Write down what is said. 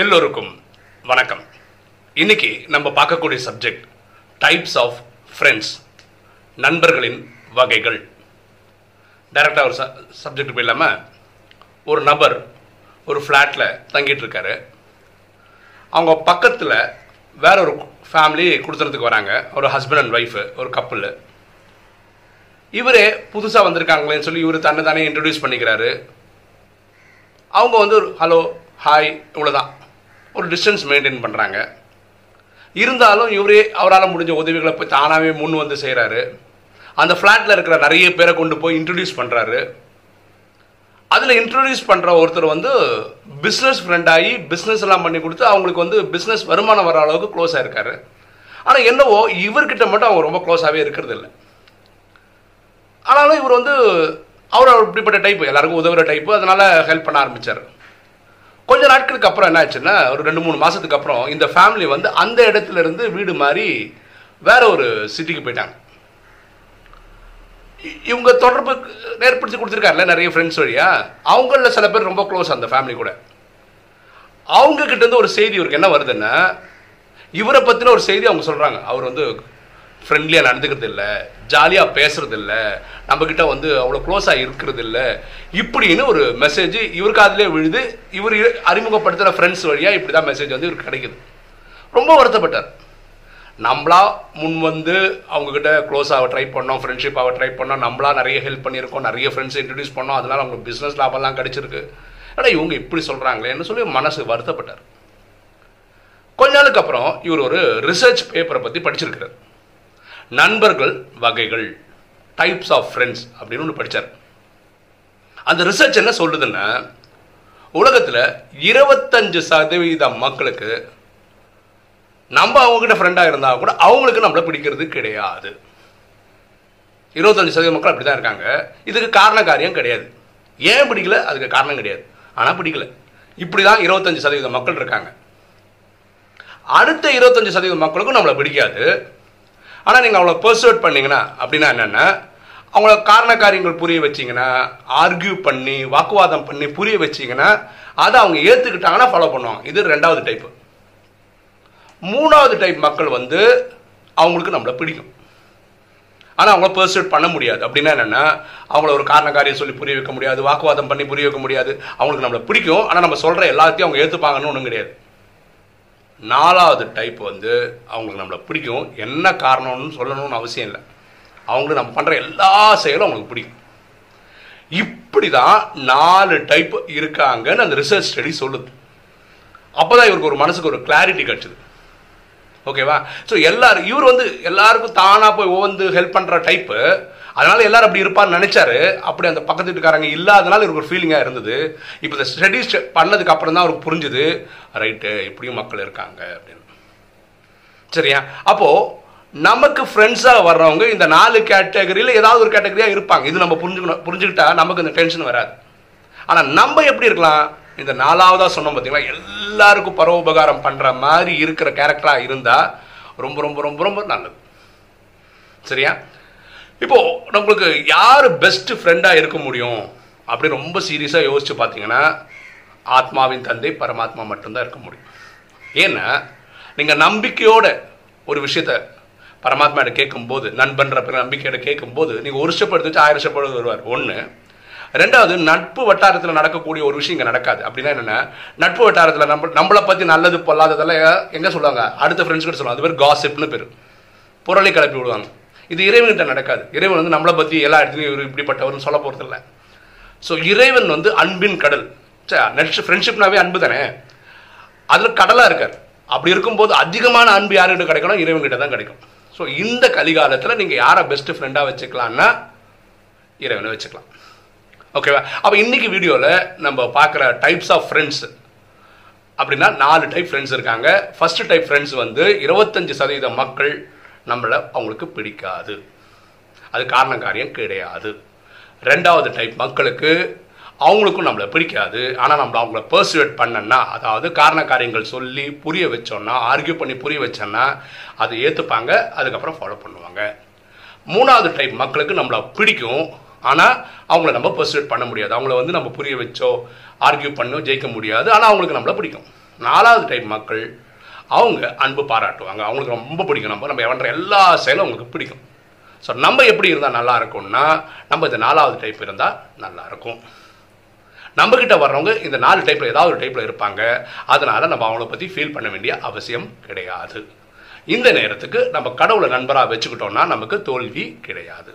எல்லோருக்கும் வணக்கம். இன்னைக்கு நம்ம பார்க்கக்கூடிய சப்ஜெக்ட் டைப்ஸ் ஆஃப் ஃப்ரெண்ட்ஸ் நண்பர்களின் வகைகள். டைரக்டாக ஒரு சப்ஜெக்ட் போயிடாமல் ஒரு நபர் ஒரு ஃப்ளாட்டில் தங்கிட்டு இருக்காரு. அவங்க பக்கத்தில் வேற ஒரு ஃபேமிலி கொடுத்துறதுக்கு வராங்க. ஒரு ஹஸ்பண்ட் அண்ட் ஒய்ஃபு ஒரு கப்புலு இவரே புதுசாக வந்திருக்காங்களேன்னு சொல்லி இவர் தன்னை தானே இன்ட்ரடியூஸ் பண்ணிக்கிறாரு. அவங்க வந்து ஒரு ஹலோ ஹாய் இவ்வளோதான் ஒரு டிஸ்டன்ஸ் மெயின்டைன் பண்ணுறாங்க இருந்தாலும் இவரே அவரால் முடிஞ்ச உதவிகளை போய் தானாகவே முன் வந்து செய்கிறாரு அந்த ஃப்ளாட்டில் இருக்கிற நிறைய பேரை கொண்டு போய் இன்ட்ரடியூஸ் பண்ணுறாரு அதில் இன்ட்ரடியூஸ் பண்ணுற ஒருத்தர் வந்து பிஸ்னஸ் ஃப்ரெண்ட் ஆகி பிஸ்னஸ் எல்லாம் பண்ணி கொடுத்து அவங்களுக்கு வந்து பிஸ்னஸ் வருமானம் வர அளவுக்கு க்ளோஸ் ஆயிருக்காரு. ஆனால் என்னவோ இவர்கிட்ட மட்டும் அவங்க ரொம்ப க்ளோஸாகவே இருக்கிறது இல்லை. ஆனாலும் இவர் வந்து அவர் இப்படிப்பட்ட டைப்பு எல்லாருக்கும் உதவுற டைப்பு அதனால் ஹெல்ப் பண்ண ஆரம்பிச்சார். கொஞ்ச நாட்களுக்கு அப்புறம் என்ன ஆச்சுன்னா ஒரு ரெண்டு மூணு மாசத்துக்கு அப்புறம் இந்த ஃபேமிலி வந்து அந்த இடத்துல இருந்து வீடு மாறி வேற ஒரு சிட்டிக்கு போயிட்டாங்க. இவங்க தொடர்பு ஏற்படுத்தி கொடுத்துருக்காருல நிறைய ஃப்ரெண்ட்ஸ் வழியா? அவங்களில் சில பேர் ரொம்ப க்ளோஸ் அந்த ஃபேமிலி கூட. அவங்க கிட்ட இருந்து ஒரு செய்தி இவருக்கு என்ன வருதுன்னா இவரை பற்றின ஒரு செய்தி அவங்க சொல்றாங்க. அவர் வந்து ஃப்ரெண்ட்லியாக நடந்துக்கிறது இல்லை ஜாலியாக பேசுறது இல்லை நம்மக்கிட்ட வந்து அவ்வளோ க்ளோஸாக இருக்கிறது இல்லை இப்படின்னு ஒரு மெசேஜ் இவருக்கு அதிலே விழுது இவர் அறிமுகப்படுத்துகிற ஃப்ரெண்ட்ஸ் வழியாக இப்படி தான் மெசேஜ் வந்து இவருக்கு கிடைக்குது. ரொம்ப வருத்தப்பட்டார். நம்மளா முன் வந்து அவங்கக்கிட்ட க்ளோஸ் ஆக ட்ரை பண்ணோம் ஃப்ரெண்ட்ஷிப் ஆக ட்ரை பண்ணோம் நம்மளா நிறைய ஹெல்ப் பண்ணியிருக்கோம் நிறைய ஃப்ரெண்ட்ஸ் இன்ட்ரடியூஸ் பண்ணோம் அதனால அவங்க பிஸ்னஸ் லாபம்லாம் கிடச்சிருக்கு. ஆனால் இவங்க இப்படி சொல்கிறாங்களேன்னு சொல்லி மனசு வருத்தப்பட்டார். கொஞ்ச நாளுக்கு அப்புறம் இவர் ஒரு ரிசர்ச் பேப்பரை பற்றி படிச்சிருக்கிறார். நண்பர்கள் வகைகள் டைப்ஸ் ஆஃப் ஃப்ரெண்ட்ஸ் அப்படின்னு ஒன்று படித்தார் அந்த ரிசர்ச் என்ன சொல்லுதுன்னா உலகத்தில் இருபத்தஞ்சு சதவீத மக்களுக்கு நம்ம அவங்ககிட்ட ஃப்ரெண்டாக இருந்தால் கூட அவங்களுக்கு நம்மளை பிடிக்கிறது கிடையாது. இருபத்தஞ்சு சதவீத மக்கள் அப்படி தான் இருக்காங்க. இதுக்கு காரண காரியம் கிடையாது. ஏன் பிடிக்கல? அதுக்கு காரணம் கிடையாது. ஆனால் பிடிக்கல. இப்படி தான் இருபத்தஞ்சு சதவீத மக்கள் இருக்காங்க. அடுத்த இருபத்தஞ்சு சதவீத மக்களுக்கும் நம்மளை பிடிக்காது. ஆனால் நீங்கள் அவங்கள பர்சுவேட் பண்ணிங்கன்னா அப்படின்னா என்னென்னா அவங்கள காரண காரியங்கள் புரிய வச்சிங்கன்னா ஆர்கியூ பண்ணி வாக்குவாதம் பண்ணி புரிய வச்சீங்கன்னா அதை அவங்க ஏற்றுக்கிட்டாங்கன்னா ஃபாலோ பண்ணுவாங்க. இது ரெண்டாவது டைப்பு மூணாவது டைப் மக்கள் வந்து அவங்களுக்கு நம்மளை பிடிக்கும். ஆனால் அவங்கள பர்சுவேட் பண்ண முடியாது. அப்படின்னா என்னென்னா அவங்கள ஒரு காரண காரியம் சொல்லி புரிய வைக்க முடியாது வாக்குவாதம் பண்ணி புரிய வைக்க முடியாது. அவங்களுக்கு நம்மளை பிடிக்கும். ஆனால் நம்ம சொல்கிற எல்லாத்தையும் அவங்க ஏற்றுப்பாங்கன்னு ஒன்றும் கிடையாது. நாலாவது டைப் வந்து அவங்களுக்கு நம்மளை பிடிக்கும். என்ன காரணம்னு சொல்லணும்னு அவசியம் இல்லை. அவங்களுக்கு நம்ம பண்ணுற எல்லா செயலும் அவங்களுக்கு பிடிக்கும். இப்படி தான் நாலு டைப் இருக்காங்கன்னு அந்த ரிசர்ச் ஸ்டடி சொல்லுது. அப்போ தான் இவருக்கு ஒரு மனசுக்கு ஒரு கிளாரிட்டி கிடச்சிது. ஓகேவா ஸோ எல்லாரும் இவர் வந்து எல்லாருக்கும் தானாக போய் ஓந்து ஹெல்ப் பண்ணுற டைப்பு அதனால எல்லாரும் அப்படி இருப்பான்னு நினைச்சாரு. அப்படி அந்த பக்கத்து வீட்டுக்காரங்க இல்லாதனால இவருக்கு ஒரு ஃபீலிங்காக இருந்தது. இப்போ இந்த ஸ்டடி பண்ணதுக்கு அப்புறம் தான் அவருக்கு புரிஞ்சுது. ரைட்டு இப்படியும் மக்கள் இருக்காங்க அப்படின்னு. சரியா? அப்போது நமக்கு ஃப்ரெண்ட்ஸாக வர்றவங்க இந்த நாலு கேட்டகரியில் ஏதாவது ஒரு கேட்டகரியாக இருப்பாங்க. இது நம்ம புரிஞ்சுக்கணும் புரிஞ்சுக்கிட்டா நமக்கு இந்த டென்ஷன் வராது. ஆனால் நம்ம எப்படி இருக்கலாம்? இந்த நாலாவதாக சொன்னோம் பார்த்தீங்களா எல்லாருக்கும் பரோபகாரம் பண்ணுற மாதிரி இருக்கிற கேரக்டராக இருந்தால் ரொம்ப ரொம்ப ரொம்ப ரொம்ப நல்லது. சரியா? இப்போ நம்மளுக்கு யார் பெஸ்ட் ஃப்ரெண்டாக இருக்க முடியும்? அப்படி ரொம்ப சீரியஸாக யோசிச்சு பார்த்தீங்கன்னா ஆத்மாவின் தந்தை பரமாத்மா மட்டும்தான் இருக்க முடியும். ஏன்னா நீங்கள் நம்பிக்கையோட ஒரு விஷயத்த பரமாத்மாட்ட கேட்கும்போது நண்பன்ற பிற நம்பிக்கையோட கேட்கும்போது நீங்கள் ஒரு ஸ்டெப் எடுத்து வச்சு ஆயிரம் ஸ்டெப் வருவார். ஒன்று ரெண்டாவது நட்பு வட்டாரத்தில் நடக்கக்கூடிய ஒரு விஷயம் இங்கே நடக்காது. அப்படின்னா என்னென்னா? நட்பு வட்டாரத்தில் நம்ம நம்மளை பற்றி நல்லது பொல்லாததெல்லாம் எங்கே சொல்லுவாங்க? அடுத்த ஃப்ரெண்ட்ஸ் கிட்ட சொல்லுவாங்க. அது பேர் காசிப்னு பேர். புரளை கிளப்பி விடுவாங்க. இது இறைவன்கிட்ட நடக்காது. இறைவன் வந்து நம்மளை பற்றி எல்லா இடத்துலையும் இவர் இப்படிப்பட்டவர்னு சொல்ல போகிறதில்ல ஸோ இறைவன் வந்து அன்பின் கடல். நெக்ஸ்ட் ஃப்ரெண்ட்ஷிப்னாவே அன்பு தானே? அதில் கடலாக இருக்கார். அப்படி இருக்கும்போது அதிகமான அன்பு யாருக்கிட்ட கிடைக்கணும்? இறைவன்கிட்ட தான் கிடைக்கும். ஸோ இந்த கலிகாலத்தில் நீங்கள் யாரை பெஸ்ட் ஃப்ரெண்டாக வச்சுக்கலான்னா இறைவனை வச்சுக்கலாம். ஓகேவா அப்போ இன்னைக்கு வீடியோவில் நம்ம பார்க்குற டைப்ஸ் ஆஃப் ஃப்ரெண்ட்ஸ் அப்படின்னா நாலு டைப் ஃப்ரெண்ட்ஸ் இருக்காங்க. ஃபர்ஸ்ட் டைப் ஃப்ரெண்ட்ஸ் வந்து இருபத்தஞ்சு சதவீத மக்கள் நம்மளை அவங்களுக்கு பிடிக்காது. அது காரண காரியம் கிடையாது. ரெண்டாவது டைப் மக்களுக்கு அவங்களுக்கும் நம்மளை பிடிக்காது. ஆனால் நம்ம அவங்கள பர்சுவேட் பண்ணனா அதாவது காரண காரியங்கள் சொல்லி புரிய வச்சோன்னா ஆர்கியூ பண்ணி புரிய வச்சோன்னா அதை ஏற்றுப்பாங்க அதுக்கப்புறம் ஃபாலோ பண்ணுவாங்க. மூணாவது டைப் மக்களுக்கு நம்மளை பிடிக்கும். ஆனால் அவங்கள நம்ம பர்சுவேட் பண்ண முடியாது. அவங்கள வந்து நம்ம புரிய வச்சோ ஆர்கியூ பண்ணோ ஜெயிக்க முடியாது. ஆனால் அவங்களுக்கு நம்மளை பிடிக்கும். நாலாவது டைப் மக்கள் அவங்க அன்பு பாராட்டுவாங்க. அவங்களுக்கு ரொம்ப பிடிக்கும். நம்ம நம்ம பண்ணுற எல்லா செயலும் அவங்களுக்கு பிடிக்கும். ஸோ நம்ம எப்படி இருந்தால் நல்லா இருக்கும்னா நம்ம இந்த நாலாவது டைப் இருந்தால் நல்லா இருக்கும். நம்மக்கிட்ட வர்றவங்க இந்த நாலு டைப்பில் ஏதாவது ஒரு டைப்பில் இருப்பாங்க. அதனால் நம்ம அவங்கள பற்றி ஃபீல் பண்ண வேண்டிய அவசியம் கிடையாது. இந்த நேரத்துக்கு நம்ம கடவுளை நண்பராக வச்சுக்கிட்டோம்னா நமக்கு தோல்வி கிடையாது.